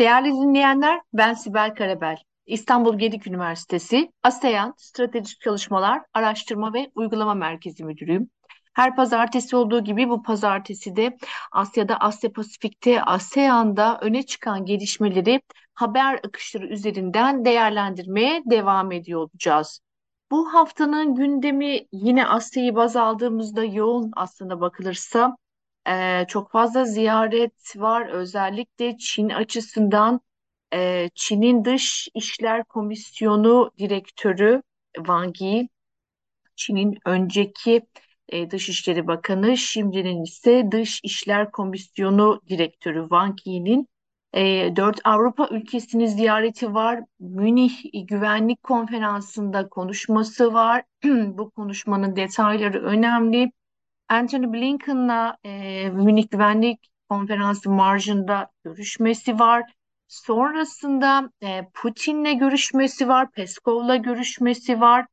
Değerli dinleyenler, ben Sibel Karabel. İstanbul Gedik Üniversitesi ASEAN Stratejik Çalışmalar Araştırma ve Uygulama Merkezi Müdürüyüm. Her pazartesi olduğu gibi bu pazartesi de Asya'da, Asya Pasifik'te, ASEAN'da öne çıkan gelişmeleri haber akışları üzerinden değerlendirmeye devam ediyor olacağız. Bu haftanın gündemi yine Asya'yı baz aldığımızda yoğun aslında bakılırsa ee, çok fazla ziyaret var. Özellikle Çin açısından e, Çin'in Dış İşler Komisyonu Direktörü Wang Yi, Çin'in önceki e, Dışişleri Bakanı, şimdinin ise Dış İşler Komisyonu Direktörü Wang Yi'nin e, dört Avrupa ülkesini ziyareti var. Münih Güvenlik Konferansı'nda konuşması var. Bu konuşmanın detayları önemli. Anthony Blinken'la e, Münih Güvenlik Konferansı marjında görüşmesi var. Sonrasında e, Putin'le görüşmesi var, Peskov'la görüşmesi var.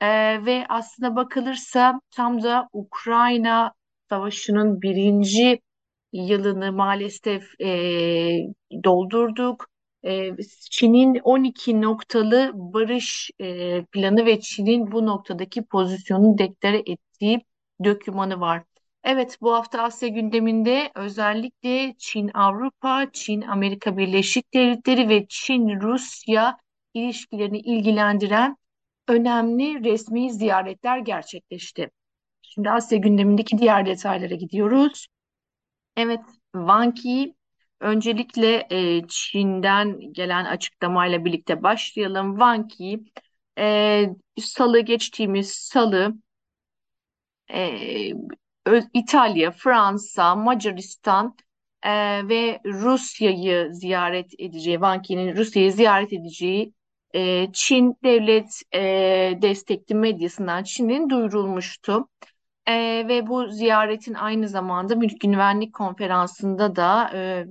E, ve aslına bakılırsa tam da Ukrayna Savaşı'nın birinci yılını maalesef e, doldurduk. E, Çin'in 12 noktalı barış e, planı ve Çin'in bu noktadaki pozisyonunu deklare ettiği dokümanı var. Evet, bu hafta Asya gündeminde özellikle Çin-Avrupa, Çin-Amerika Birleşik Devletleri ve Çin-Rusya ilişkilerini ilgilendiren önemli resmi ziyaretler gerçekleşti. Şimdi Asya gündemindeki diğer detaylara gidiyoruz. Evet, Wang Yi öncelikle e, Çin'den gelen açıklamayla birlikte başlayalım. Wang Yi e, salı geçtiğimiz salı e, İtalya, Fransa, Macaristan e, ve Rusya'yı ziyaret edeceği, Wang Yi'nin Rusya'yı ziyaret edeceği e, Çin devlet e, destekli medyasından Çin'in duyurulmuştu. E, ve bu ziyaretin aynı zamanda Mülk Güvenlik Konferansı'nda da e,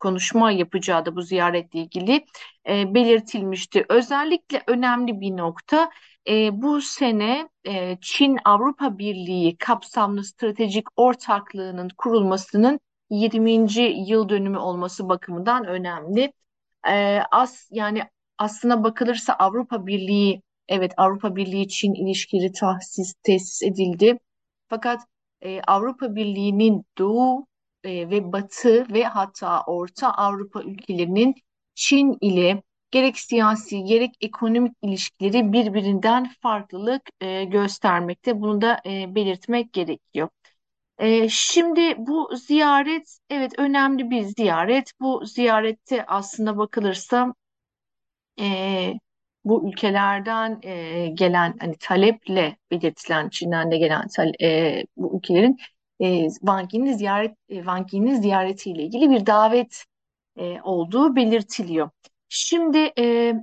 konuşma yapacağı da bu ziyaretle ilgili e, belirtilmişti. Özellikle önemli bir nokta e, bu sene e, Çin-Avrupa Birliği kapsamlı stratejik ortaklığının kurulmasının 20. yıl dönümü olması bakımından önemli. E, as yani aslına bakılırsa Avrupa Birliği evet Avrupa Birliği Çin ilişkileri tahsis tesis edildi. Fakat e, Avrupa Birliği'nin Doğu e, ve Batı ve hatta Orta Avrupa ülkelerinin Çin ile gerek siyasi gerek ekonomik ilişkileri birbirinden farklılık e, göstermekte. Bunu da e, belirtmek gerekiyor. E, şimdi bu ziyaret evet önemli bir ziyaret. Bu ziyarette aslında bakılırsa e, bu ülkelerden e, gelen hani taleple belirtilen Çin'den de gelen e, bu ülkelerin e, Wang ziyaret e, Wang ziyaretiyle ilgili bir davet e, olduğu belirtiliyor. Şimdi e,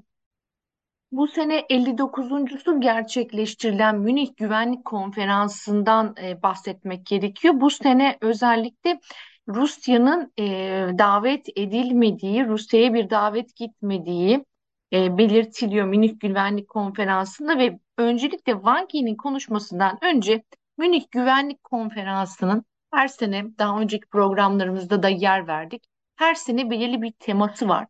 bu sene 59.sü gerçekleştirilen Münih Güvenlik Konferansı'ndan e, bahsetmek gerekiyor. Bu sene özellikle Rusya'nın e, davet edilmediği, Rusya'ya bir davet gitmediği e, belirtiliyor Münih Güvenlik Konferansı'nda ve öncelikle Wang Yi'nin konuşmasından önce Münih Güvenlik Konferansı'nın her sene daha önceki programlarımızda da yer verdik. Her sene belirli bir teması var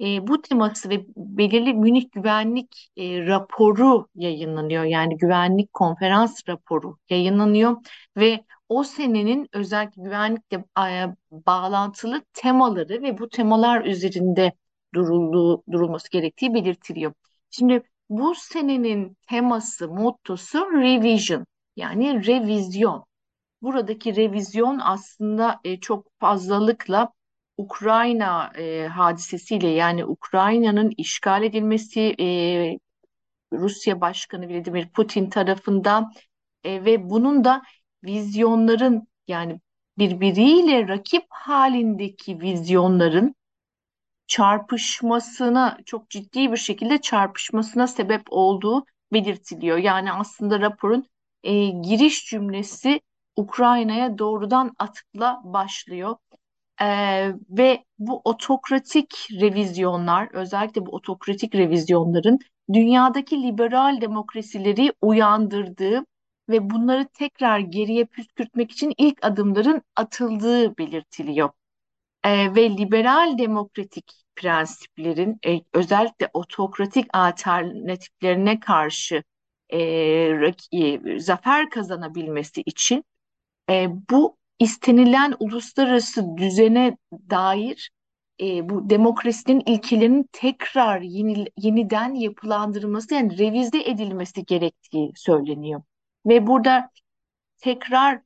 e, bu teması ve belirli Münih Güvenlik e, raporu yayınlanıyor. Yani güvenlik konferans raporu yayınlanıyor ve o senenin özellikle güvenlikle e, bağlantılı temaları ve bu temalar üzerinde durulduğu, durulması gerektiği belirtiliyor. Şimdi bu senenin teması, mottosu revision yani revizyon. Buradaki revizyon aslında e, çok fazlalıkla Ukrayna e, hadisesiyle yani Ukrayna'nın işgal edilmesi e, Rusya Başkanı Vladimir Putin tarafından e, ve bunun da vizyonların yani birbiriyle rakip halindeki vizyonların çarpışmasına çok ciddi bir şekilde çarpışmasına sebep olduğu belirtiliyor. Yani aslında raporun e, giriş cümlesi Ukrayna'ya doğrudan atıkla başlıyor. Ee, ve bu otokratik revizyonlar, özellikle bu otokratik revizyonların dünyadaki liberal demokrasileri uyandırdığı ve bunları tekrar geriye püskürtmek için ilk adımların atıldığı belirtiliyor. Ee, ve liberal demokratik prensiplerin e, özellikle otokratik alternatiflerine karşı e, e, zafer kazanabilmesi için e, bu istenilen uluslararası düzene dair e, bu demokrasinin ilkelerinin tekrar yeni, yeniden yapılandırılması yani revize edilmesi gerektiği söyleniyor. Ve burada tekrar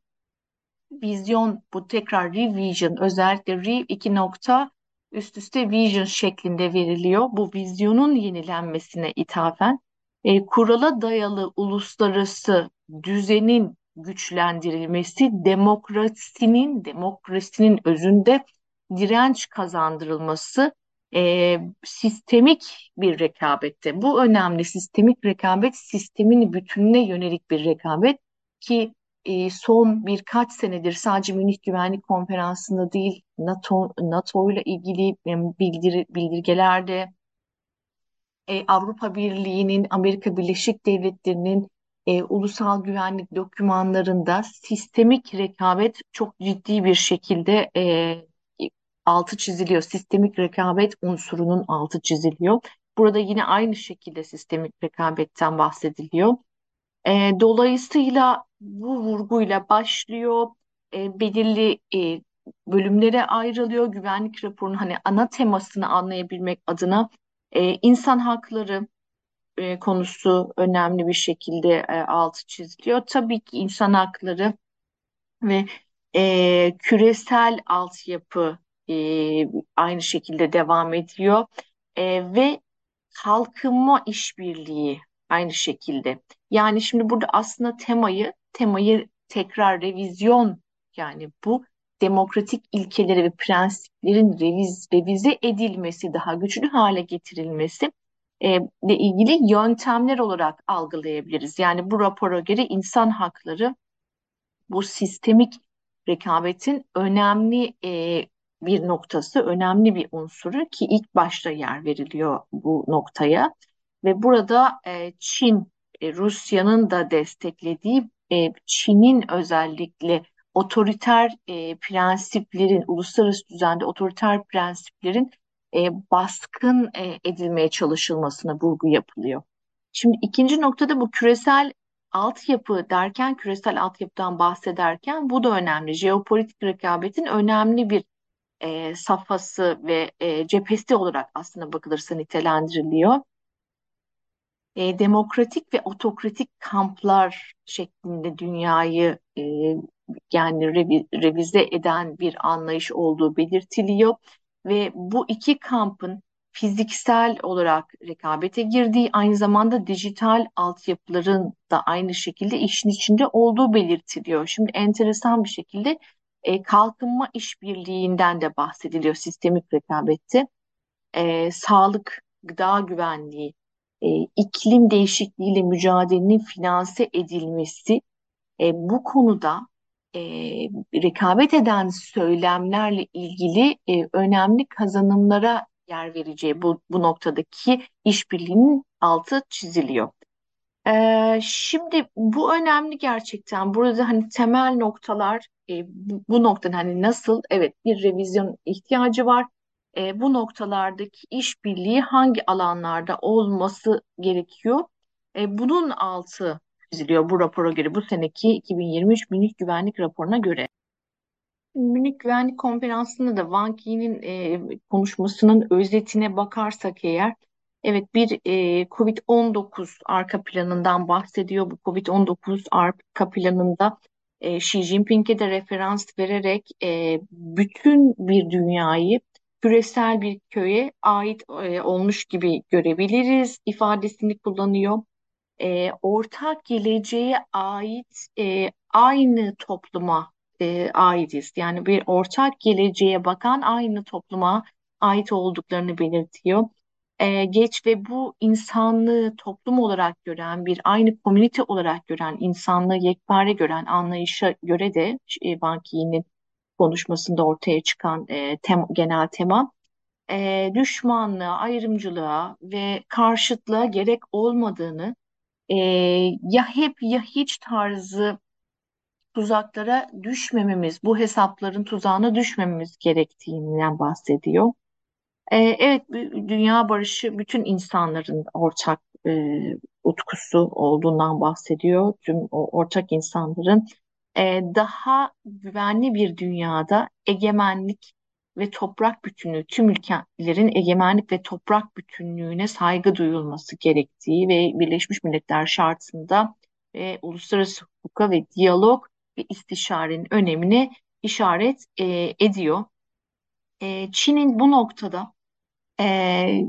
vizyon, bu tekrar revision özellikle re iki nokta üst üste vision şeklinde veriliyor. Bu vizyonun yenilenmesine ithafen e, kurala dayalı uluslararası düzenin güçlendirilmesi, demokrasinin demokrasinin özünde direnç kazandırılması e, sistemik bir rekabette. Bu önemli sistemik rekabet sistemin bütününe yönelik bir rekabet ki e, son birkaç senedir sadece Münih Güvenlik Konferansı'nda değil NATO NATO ile ilgili bildir, bildirgelerde e, Avrupa Birliği'nin, Amerika Birleşik Devletleri'nin e, ulusal güvenlik dokümanlarında sistemik rekabet çok ciddi bir şekilde e, altı çiziliyor. Sistemik rekabet unsurunun altı çiziliyor. Burada yine aynı şekilde sistemik rekabetten bahsediliyor. E, dolayısıyla bu vurguyla başlıyor, e, belirli e, bölümlere ayrılıyor. Güvenlik raporunun hani ana temasını anlayabilmek adına e, insan hakları e, konusu önemli bir şekilde e, altı çiziliyor. Tabii ki insan hakları ve e, küresel altyapı e, aynı şekilde devam ediyor e, ve kalkınma işbirliği aynı şekilde. Yani şimdi burada aslında temayı temayı tekrar revizyon yani bu demokratik ilkeleri ve prensiplerin reviz, revize edilmesi, daha güçlü hale getirilmesi e, ile ilgili yöntemler olarak algılayabiliriz. Yani bu rapora göre insan hakları bu sistemik rekabetin önemli e, bir noktası, önemli bir unsuru ki ilk başta yer veriliyor bu noktaya. Ve burada e, Çin, e, Rusya'nın da desteklediği e, Çin'in özellikle otoriter e, prensiplerin, uluslararası düzende otoriter prensiplerin e, baskın e, edilmeye çalışılmasına vurgu yapılıyor. Şimdi ikinci noktada bu küresel altyapı derken, küresel altyapıdan bahsederken bu da önemli. Jeopolitik rekabetin önemli bir e, safhası ve e, cephesi olarak aslında bakılırsa nitelendiriliyor e, demokratik ve otokratik kamplar şeklinde dünyayı e, yani revi, revize eden bir anlayış olduğu belirtiliyor ve bu iki kampın fiziksel olarak rekabete girdiği aynı zamanda dijital altyapıların da aynı şekilde işin içinde olduğu belirtiliyor. Şimdi enteresan bir şekilde e, kalkınma işbirliğinden de bahsediliyor sistemik rekabette. E, sağlık, gıda güvenliği, e, iklim değişikliğiyle mücadelenin finanse edilmesi e, bu konuda e, rekabet eden söylemlerle ilgili e, önemli kazanımlara yer vereceği bu, bu noktadaki işbirliğinin altı çiziliyor. Ee, şimdi bu önemli gerçekten. Burada hani temel noktalar e, bu, bu noktanın hani nasıl evet bir revizyon ihtiyacı var e, bu noktalardaki işbirliği hangi alanlarda olması gerekiyor? E, bunun altı çiziliyor bu rapora göre, bu seneki 2023 Münih Güvenlik Raporu'na göre. Münih Güvenlik Konferansı'nda da Wang Yi'nin e, konuşmasının özetine bakarsak eğer, evet bir e, COVID-19 arka planından bahsediyor. Bu COVID-19 arka planında e, Xi Jinping'e de referans vererek e, bütün bir dünyayı küresel bir köye ait e, olmuş gibi görebiliriz ifadesini kullanıyor. E, ortak geleceğe ait e, aynı topluma e, aitiz. Yani bir ortak geleceğe bakan aynı topluma ait olduklarını belirtiyor. E, geç ve bu insanlığı toplum olarak gören, bir aynı komünite olarak gören, insanlığı yekpare gören anlayışa göre de e, Ban Ki-moon'un konuşmasında ortaya çıkan e, tem, genel tema e, düşmanlığa, ayrımcılığa ve karşıtlığa gerek olmadığını e, ya hep ya hiç tarzı tuzaklara düşmememiz, bu hesapların tuzağına düşmememiz gerektiğinden bahsediyor. Ee, evet, dünya barışı bütün insanların ortak e, utkusu olduğundan bahsediyor. Tüm o ortak insanların e, daha güvenli bir dünyada egemenlik ve toprak bütünlüğü, tüm ülkelerin egemenlik ve toprak bütünlüğüne saygı duyulması gerektiği ve Birleşmiş Milletler şartında ve uluslararası hukuka ve diyalog ve istişarenin önemini işaret e, ediyor. E, Çin'in bu noktada e,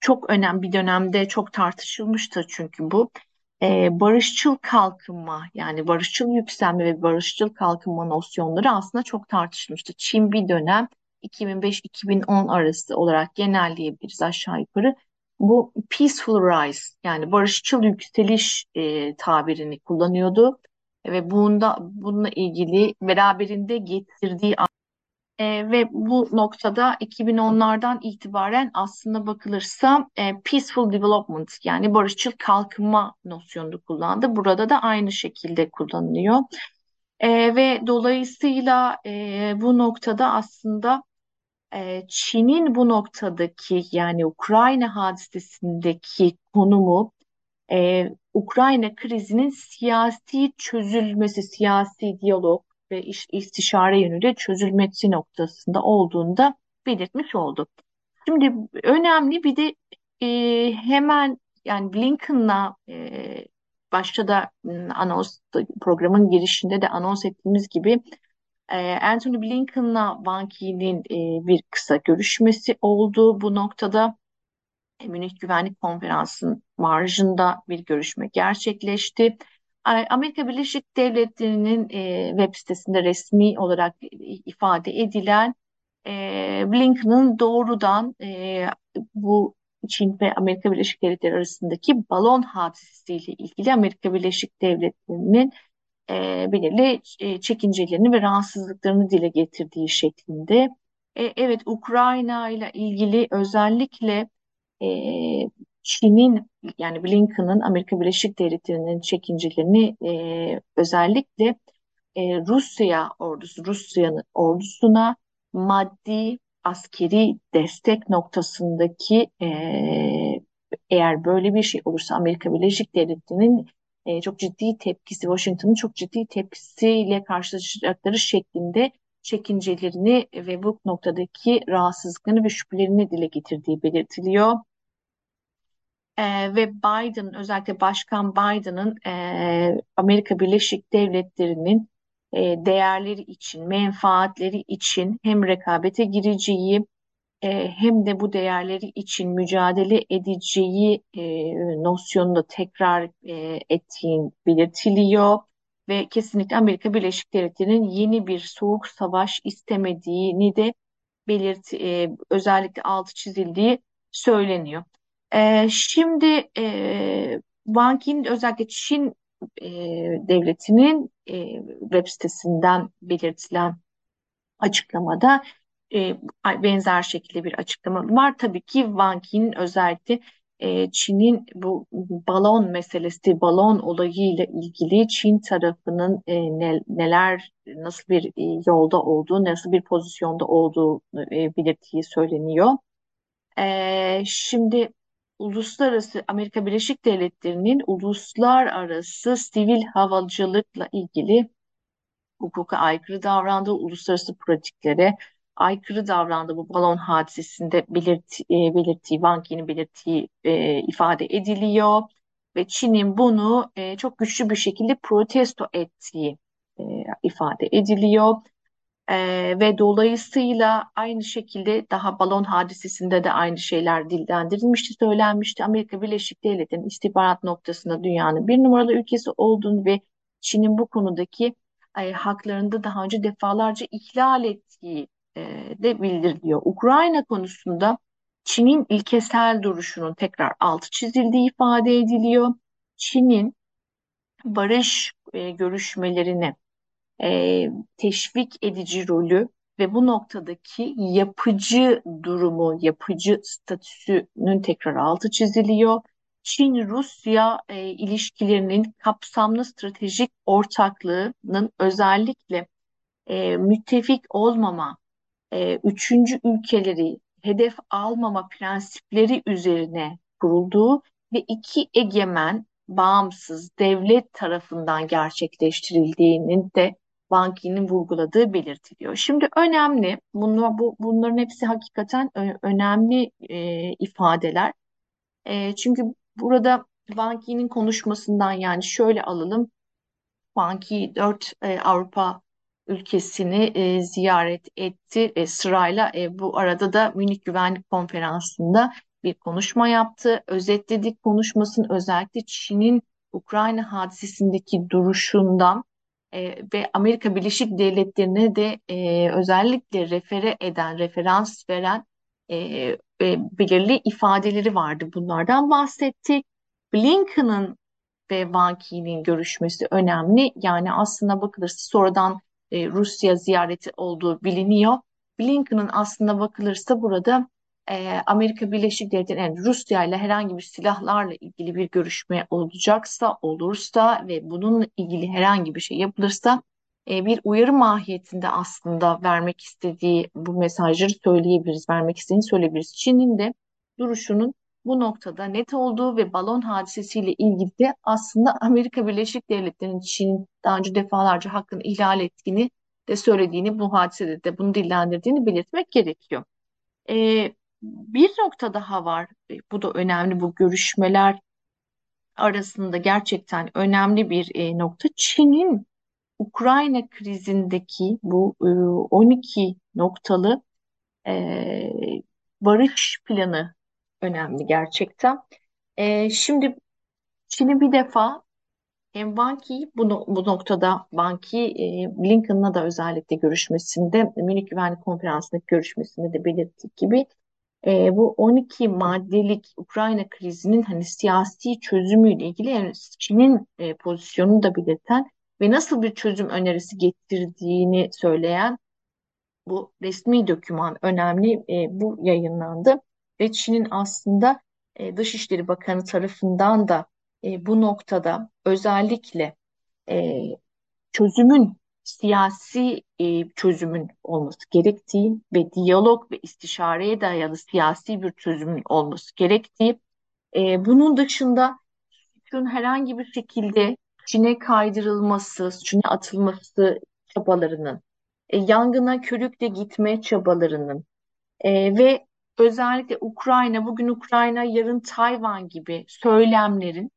çok önemli bir dönemde çok tartışılmıştı çünkü bu e, barışçıl kalkınma yani barışçıl yükselme ve barışçıl kalkınma nosyonları aslında çok tartışılmıştı. Çin bir dönem 2005-2010 arası olarak genelleyebiliriz aşağı yukarı. Bu peaceful rise yani barışçıl yükseliş e, tabirini kullanıyordu ve bunda bununla ilgili beraberinde getirdiği e, ve bu noktada 2010'lardan itibaren aslında bakılırsa e, peaceful development yani barışçıl kalkınma nosyonunu kullandı. Burada da aynı şekilde kullanılıyor. E, ve dolayısıyla e, bu noktada aslında Çin'in bu noktadaki yani Ukrayna hadisesindeki konumu e, Ukrayna krizinin siyasi çözülmesi, siyasi diyalog ve iş, istişare yönüyle çözülmesi noktasında olduğunda belirtmiş oldu. Şimdi önemli bir de e, hemen yani Blinken'la e, başta da anons programın girişinde de anons ettiğimiz gibi e, Anthony Blinken'la Ban Ki-moon'in e, bir kısa görüşmesi oldu bu noktada. Münih Güvenlik Konferansı'nın marjında bir görüşme gerçekleşti. Amerika Birleşik Devletleri'nin e, web sitesinde resmi olarak ifade edilen e, Blinken'ın doğrudan e, bu Çin ve Amerika Birleşik Devletleri arasındaki balon hadisesiyle ilgili Amerika Birleşik Devletleri'nin e, belirli e, çekincelerini ve rahatsızlıklarını dile getirdiği şeklinde. E, evet Ukrayna ile ilgili özellikle e, Çin'in yani Blinken'ın Amerika Birleşik Devletleri'nin çekincelerini e, özellikle e, Rusya ordusu, Rusya'nın ordusuna maddi askeri destek noktasındaki e, eğer böyle bir şey olursa Amerika Birleşik Devletleri'nin e, çok ciddi tepkisi, Washington'ın çok ciddi tepkisiyle karşılaşacakları şeklinde çekincelerini ve bu noktadaki rahatsızlıklarını ve şüphelerini dile getirdiği belirtiliyor. E, ve Biden özellikle Başkan Biden'ın e, Amerika Birleşik Devletleri'nin e, değerleri için, menfaatleri için hem rekabete gireceği e, hem de bu değerleri için mücadele edeceği e, nosyonunu tekrar e, ettiğin belirtiliyor ve kesinlikle Amerika Birleşik Devletleri'nin yeni bir soğuk savaş istemediğini de belirt e, özellikle altı çizildiği söyleniyor. E, şimdi e, Wang Yin özellikle Çin e, devletinin e, web sitesinden belirtilen açıklamada e, benzer şekilde bir açıklama var. Tabii ki Wang Yi'nin özellikle e, Çin'in bu balon meselesi, balon olayıyla ilgili Çin tarafının e, ne, neler, nasıl bir e, yolda olduğu, nasıl bir pozisyonda olduğu e, belirttiği söyleniyor. E, şimdi uluslararası Amerika Birleşik Devletleri'nin uluslararası sivil havacılıkla ilgili hukuka aykırı davrandığı, uluslararası pratiklere aykırı davrandığı bu balon hadisesinde belirt, e, belirttiği, Wang Yi'nin belirttiği e, ifade ediliyor ve Çin'in bunu e, çok güçlü bir şekilde protesto ettiği e, ifade ediliyor. Ee, ve dolayısıyla aynı şekilde daha balon hadisesinde de aynı şeyler dillendirilmişti, söylenmişti. Amerika Birleşik Devletleri'nin istihbarat noktasında dünyanın bir numaralı ülkesi olduğunu ve Çin'in bu konudaki e, haklarında daha önce defalarca ihlal ettiği e, de bildiriliyor. Ukrayna konusunda Çin'in ilkesel duruşunun tekrar altı çizildiği ifade ediliyor. Çin'in barış e, görüşmelerine e, teşvik edici rolü ve bu noktadaki yapıcı durumu, yapıcı statüsünün tekrar altı çiziliyor. Çin-Rusya e, ilişkilerinin kapsamlı stratejik ortaklığının özellikle e, müttefik olmama, e, üçüncü ülkeleri hedef almama prensipleri üzerine kurulduğu ve iki egemen bağımsız devlet tarafından gerçekleştirildiğinin de Ban Ki-moon'un vurguladığı belirtiliyor. Şimdi önemli, bunlar, bu, bunların hepsi hakikaten önemli e, ifadeler. E, çünkü burada Ban Ki-moon'un konuşmasından yani şöyle alalım, Ban Ki 4 e, Avrupa ülkesini e, ziyaret etti e, sırayla. E, bu arada da Münih Güvenlik Konferansı'nda bir konuşma yaptı. Özetledik konuşmasının özellikle Çin'in Ukrayna hadisesindeki duruşundan e, ve Amerika Birleşik Devletleri'ne de e, özellikle refere eden, referans veren e, e, belirli ifadeleri vardı. Bunlardan bahsettik. Blinken'ın ve Wang Yi'nin görüşmesi önemli. Yani aslında bakılırsa sonradan e, Rusya ziyareti olduğu biliniyor. Blinken'ın aslında bakılırsa burada e, Amerika Birleşik Devletleri yani Rusya ile herhangi bir silahlarla ilgili bir görüşme olacaksa, olursa ve bununla ilgili herhangi bir şey yapılırsa e, bir uyarı mahiyetinde aslında vermek istediği bu mesajları söyleyebiliriz, vermek istediğini söyleyebiliriz. Çin'in de duruşunun bu noktada net olduğu ve balon hadisesiyle ilgili de aslında Amerika Birleşik Devletleri'nin Çin'in daha önce defalarca hakkını ihlal ettiğini de söylediğini, bu hadisede de bunu dillendirdiğini belirtmek gerekiyor. Ee, bir nokta daha var. E, bu da önemli. Bu görüşmeler arasında gerçekten önemli bir e, nokta. Çin'in Ukrayna krizindeki bu e, 12 noktalı e, barış planı önemli gerçekten. E, şimdi Çin'i bir defa hem Ban Ki bu, bu noktada Ban Ki e, Blinken'la da özellikle görüşmesinde Münih Güvenlik Konferansı'ndaki görüşmesinde de belirttiği gibi e, bu 12 maddelik Ukrayna krizinin hani siyasi çözümüyle ilgili yani Çin'in e, pozisyonunu da belirten ve nasıl bir çözüm önerisi getirdiğini söyleyen bu resmi doküman önemli e, bu yayınlandı ve Çin'in aslında e, Dışişleri Bakanı tarafından da e, bu noktada özellikle e, çözümün siyasi e, çözümün olması gerektiği ve diyalog ve istişareye dayalı siyasi bir çözümün olması gerektiği, e, bunun dışında suçun herhangi bir şekilde Çin'e kaydırılması, Çin'e atılması çabalarının, e, yangına körükle gitme çabalarının e, ve özellikle Ukrayna, bugün Ukrayna, yarın Tayvan gibi söylemlerin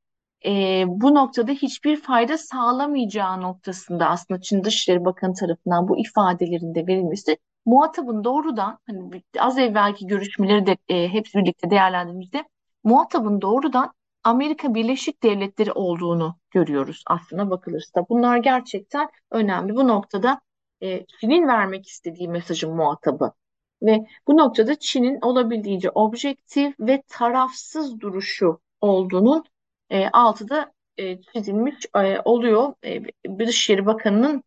e, bu noktada hiçbir fayda sağlamayacağı noktasında aslında Çin Dışişleri Bakanı tarafından bu ifadelerin de verilmesi muhatabın doğrudan hani az evvelki görüşmeleri de e, hepsi birlikte değerlendirdiğimizde muhatabın doğrudan Amerika Birleşik Devletleri olduğunu görüyoruz aslına bakılırsa. Bunlar gerçekten önemli. Bu noktada e, Çin'in vermek istediği mesajın muhatabı ve bu noktada Çin'in olabildiğince objektif ve tarafsız duruşu olduğunun e, altıda e, çizilmiş e, oluyor. E, Dışişleri Bakanı'nın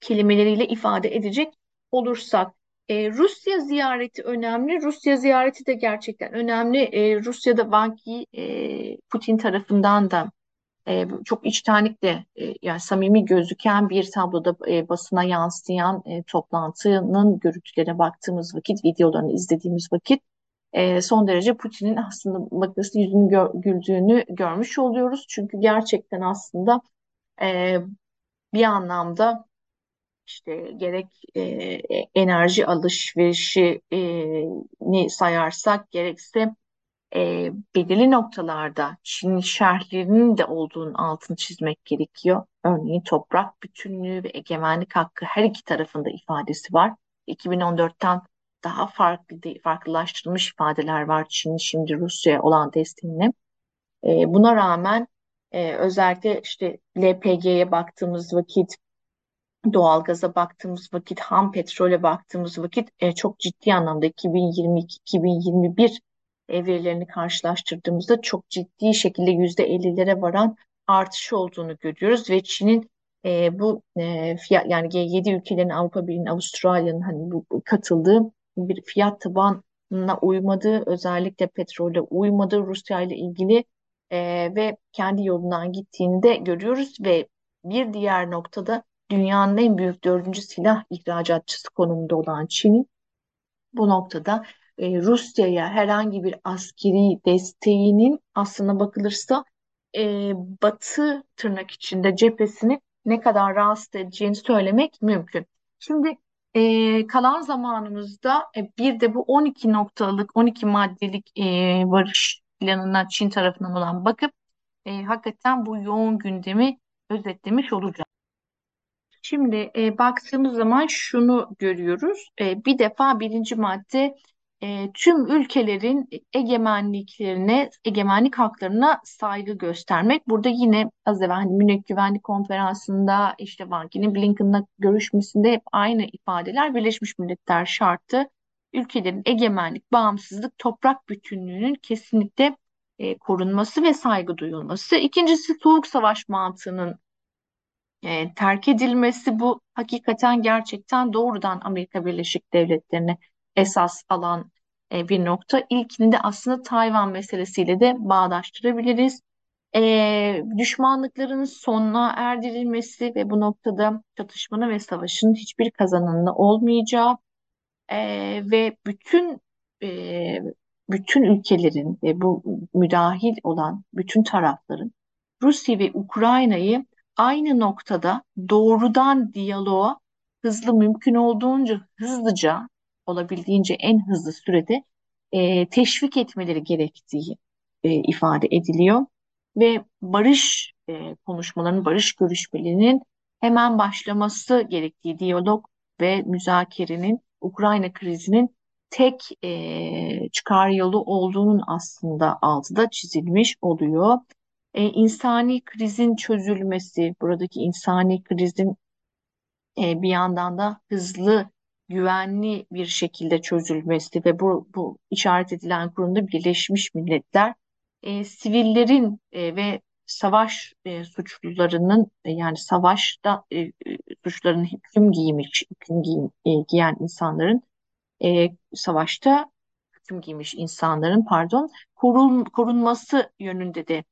kelimeleriyle ifade edecek olursak. E, Rusya ziyareti önemli. Rusya ziyareti de gerçekten önemli. E, Rusya'da Banki e, Putin tarafından da e, çok içtenlikle e, yani samimi gözüken bir tabloda e, basına yansıyan e, toplantının görüntülerine baktığımız vakit, videolarını izlediğimiz vakit e, son derece Putin'in aslında bakısı yüzünü gö güldüğünü görmüş oluyoruz. Çünkü gerçekten aslında e, bir anlamda işte gerek e, enerji alışverişini sayarsak gerekse e, belirli noktalarda Çin şerhlerinin de olduğunun altını çizmek gerekiyor. Örneğin toprak bütünlüğü ve egemenlik hakkı her iki tarafında ifadesi var. 2014'ten daha farklı farklılaştırılmış ifadeler var Çin'in şimdi Rusya'ya olan desteğini. E, buna rağmen e, özellikle işte LPG'ye baktığımız vakit, doğalgaza baktığımız vakit, ham petrole baktığımız vakit e, çok ciddi anlamda 2022-2021 e, verilerini karşılaştırdığımızda çok ciddi şekilde %50'lere varan artış olduğunu görüyoruz ve Çin'in e, bu e, fiyat yani G7 ülkelerin Avrupa Birliği'nin Avustralya'nın hani bu katıldığı bir fiyat tabanına uymadığı, özellikle petrole uymadığı Rusya ile ilgili e, ve kendi yolundan gittiğini de görüyoruz ve bir diğer noktada dünyanın en büyük dördüncü silah ihracatçısı konumunda olan Çin'in bu noktada e, Rusya'ya herhangi bir askeri desteğinin aslına bakılırsa e, Batı tırnak içinde cephesini ne kadar rahatsız edeceğini söylemek mümkün. Şimdi e, kalan zamanımızda e, bir de bu 12 noktalık, 12 maddelik e, barış planına Çin tarafından olan bakıp e, hakikaten bu yoğun gündemi özetlemiş olacağım. Şimdi e, baktığımız zaman şunu görüyoruz. E, bir defa birinci madde e, tüm ülkelerin egemenliklerine, egemenlik haklarına saygı göstermek. Burada yine az evvel hani Münih Güvenlik Konferansı'nda işte Ban Ki-moon Blinken'la görüşmesinde hep aynı ifadeler Birleşmiş Milletler şartı ülkelerin egemenlik, bağımsızlık, toprak bütünlüğünün kesinlikle e, korunması ve saygı duyulması. İkincisi soğuk savaş mantığının e, terk edilmesi bu hakikaten gerçekten doğrudan Amerika Birleşik Devletleri'ne esas alan e, bir nokta. İlkini de aslında Tayvan meselesiyle de bağdaştırabiliriz. E, düşmanlıkların sonuna erdirilmesi ve bu noktada çatışmanın ve savaşın hiçbir kazananı olmayacağı e, ve bütün e, bütün ülkelerin ve bu müdahil olan bütün tarafların Rusya ve Ukrayna'yı aynı noktada doğrudan diyaloğa hızlı mümkün olduğunca hızlıca olabildiğince en hızlı sürede e, teşvik etmeleri gerektiği e, ifade ediliyor. Ve barış e, konuşmalarının, barış görüşmelerinin hemen başlaması gerektiği diyalog ve müzakerenin Ukrayna krizinin tek e, çıkar yolu olduğunun aslında altı da çizilmiş oluyor. E, insani krizin çözülmesi, buradaki insani krizin e, bir yandan da hızlı, güvenli bir şekilde çözülmesi ve bu, bu işaret edilen kurumda Birleşmiş Milletler e, sivillerin e, ve savaş e, suçlularının e, yani savaşta e, e suçlarının hüküm giymiş, hüküm giy, e, giyen insanların e, savaşta hüküm giymiş insanların pardon korun, korunması yönünde de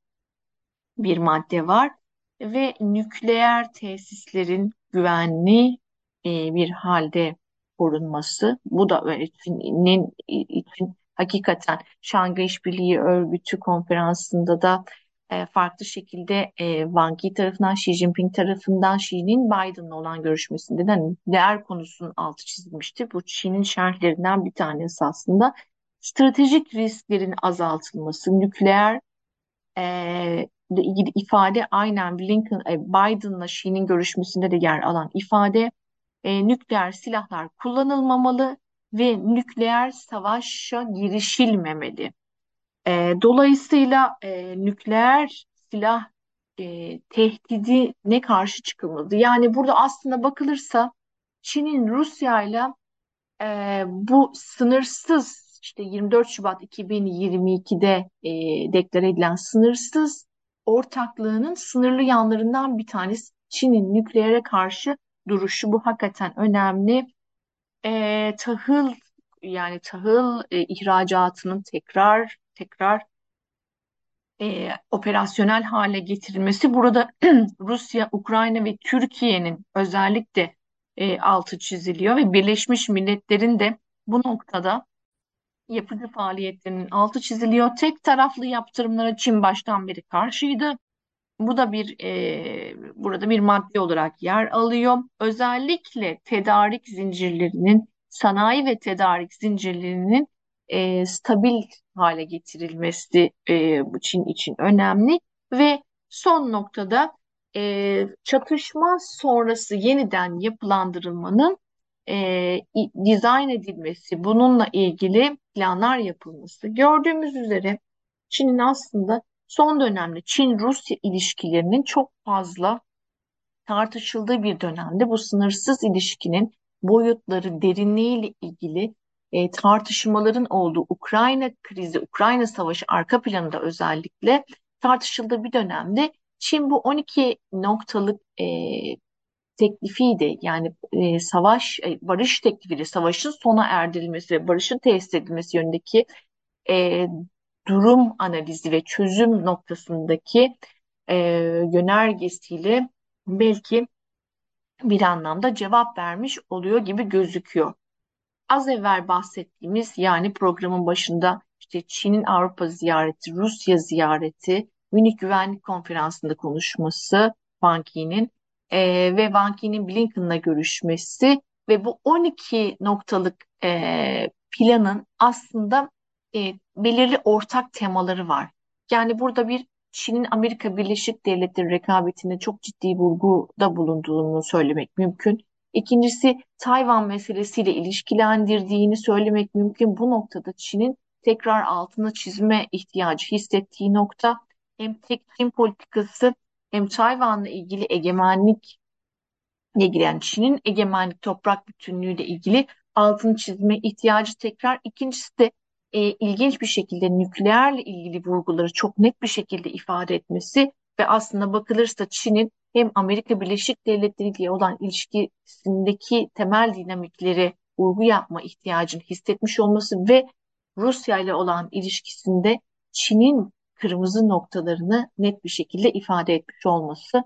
bir madde var ve nükleer tesislerin güvenli e, bir halde korunması. Bu da Çin'in için hakikaten Şangay İşbirliği Örgütü konferansında da e, farklı şekilde e, Wang Yi tarafından, Xi Jinping tarafından Xi'nin Biden'la olan görüşmesinde de hani değer konusunun altı çizilmişti. Bu Çin'in şerhlerinden bir tanesi aslında. Stratejik risklerin azaltılması, nükleer e, ilgili ifade aynen Blinken, e, Biden'la Xi'nin görüşmesinde de yer alan ifade e, nükleer silahlar kullanılmamalı ve nükleer savaşa girişilmemeli. E, dolayısıyla e, nükleer silah e, tehdidine karşı çıkılmalı. Yani burada aslında bakılırsa Çin'in Rusya ile bu sınırsız işte 24 Şubat 2022'de e, deklare edilen sınırsız ortaklığının sınırlı yanlarından bir tanesi Çin'in nükleere karşı duruşu. Bu hakikaten önemli. E, tahıl yani tahıl e, ihracatının tekrar tekrar e, operasyonel hale getirilmesi burada Rusya, Ukrayna ve Türkiye'nin özellikle e, altı çiziliyor ve Birleşmiş Milletler'in de bu noktada yapıcı faaliyetlerinin altı çiziliyor. Tek taraflı yaptırımlara Çin baştan beri karşıydı. Bu da bir e, burada bir madde olarak yer alıyor. Özellikle tedarik zincirlerinin, sanayi ve tedarik zincirlerinin e, stabil hale getirilmesi e, Çin için önemli ve son noktada e, çatışma sonrası yeniden yapılandırılmanın e, dizayn edilmesi, bununla ilgili planlar yapılması. Gördüğümüz üzere Çin'in aslında son dönemde Çin-Rusya ilişkilerinin çok fazla tartışıldığı bir dönemde bu sınırsız ilişkinin boyutları, derinliğiyle ilgili e, tartışmaların olduğu Ukrayna krizi, Ukrayna savaşı arka planında özellikle tartışıldığı bir dönemde Çin bu 12 noktalık e, teklifiydi. Yani e, savaş, e, barış teklifiyle savaşın sona erdirilmesi ve barışın tesis edilmesi yönündeki e, durum analizi ve çözüm noktasındaki e, yönergesiyle belki bir anlamda cevap vermiş oluyor gibi gözüküyor. Az evvel bahsettiğimiz yani programın başında işte Çin'in Avrupa ziyareti, Rusya ziyareti, Münih Güvenlik Konferansı'nda konuşması Ban Ki-moon'in e, ve Ban Ki-moon'in Blinken'la görüşmesi ve bu 12 noktalık e, planın aslında e, belirli ortak temaları var. Yani burada bir Çin'in Amerika Birleşik Devletleri rekabetine çok ciddi vurguda bulunduğunu söylemek mümkün. İkincisi Tayvan meselesiyle ilişkilendirdiğini söylemek mümkün. Bu noktada Çin'in tekrar altına çizme ihtiyacı hissettiği nokta hem tek Çin politikası hem Tayvan'la ilgili egemenlik ilgili yani Çin'in egemenlik toprak bütünlüğüyle ilgili altını çizme ihtiyacı tekrar. İkincisi de e, ilginç bir şekilde nükleerle ilgili vurguları çok net bir şekilde ifade etmesi ve aslında bakılırsa Çin'in hem Amerika Birleşik Devletleri ile olan ilişkisindeki temel dinamikleri vurgu yapma ihtiyacını hissetmiş olması ve Rusya ile olan ilişkisinde Çin'in kırmızı noktalarını net bir şekilde ifade etmiş olması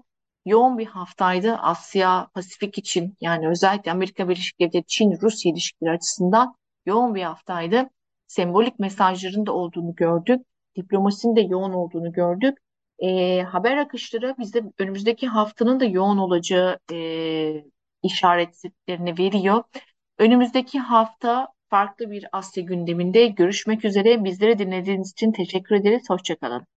yoğun bir haftaydı Asya Pasifik için yani özellikle Amerika Birleşik Devletleri Çin-Rusya ilişkileri açısından yoğun bir haftaydı. Sembolik mesajların da olduğunu gördük. Diplomasinin de yoğun olduğunu gördük. E, haber akışları bize önümüzdeki haftanın da yoğun olacağı e, işaretlerini veriyor. Önümüzdeki hafta farklı bir Asya gündeminde görüşmek üzere. Bizleri dinlediğiniz için teşekkür ederiz. Hoşçakalın.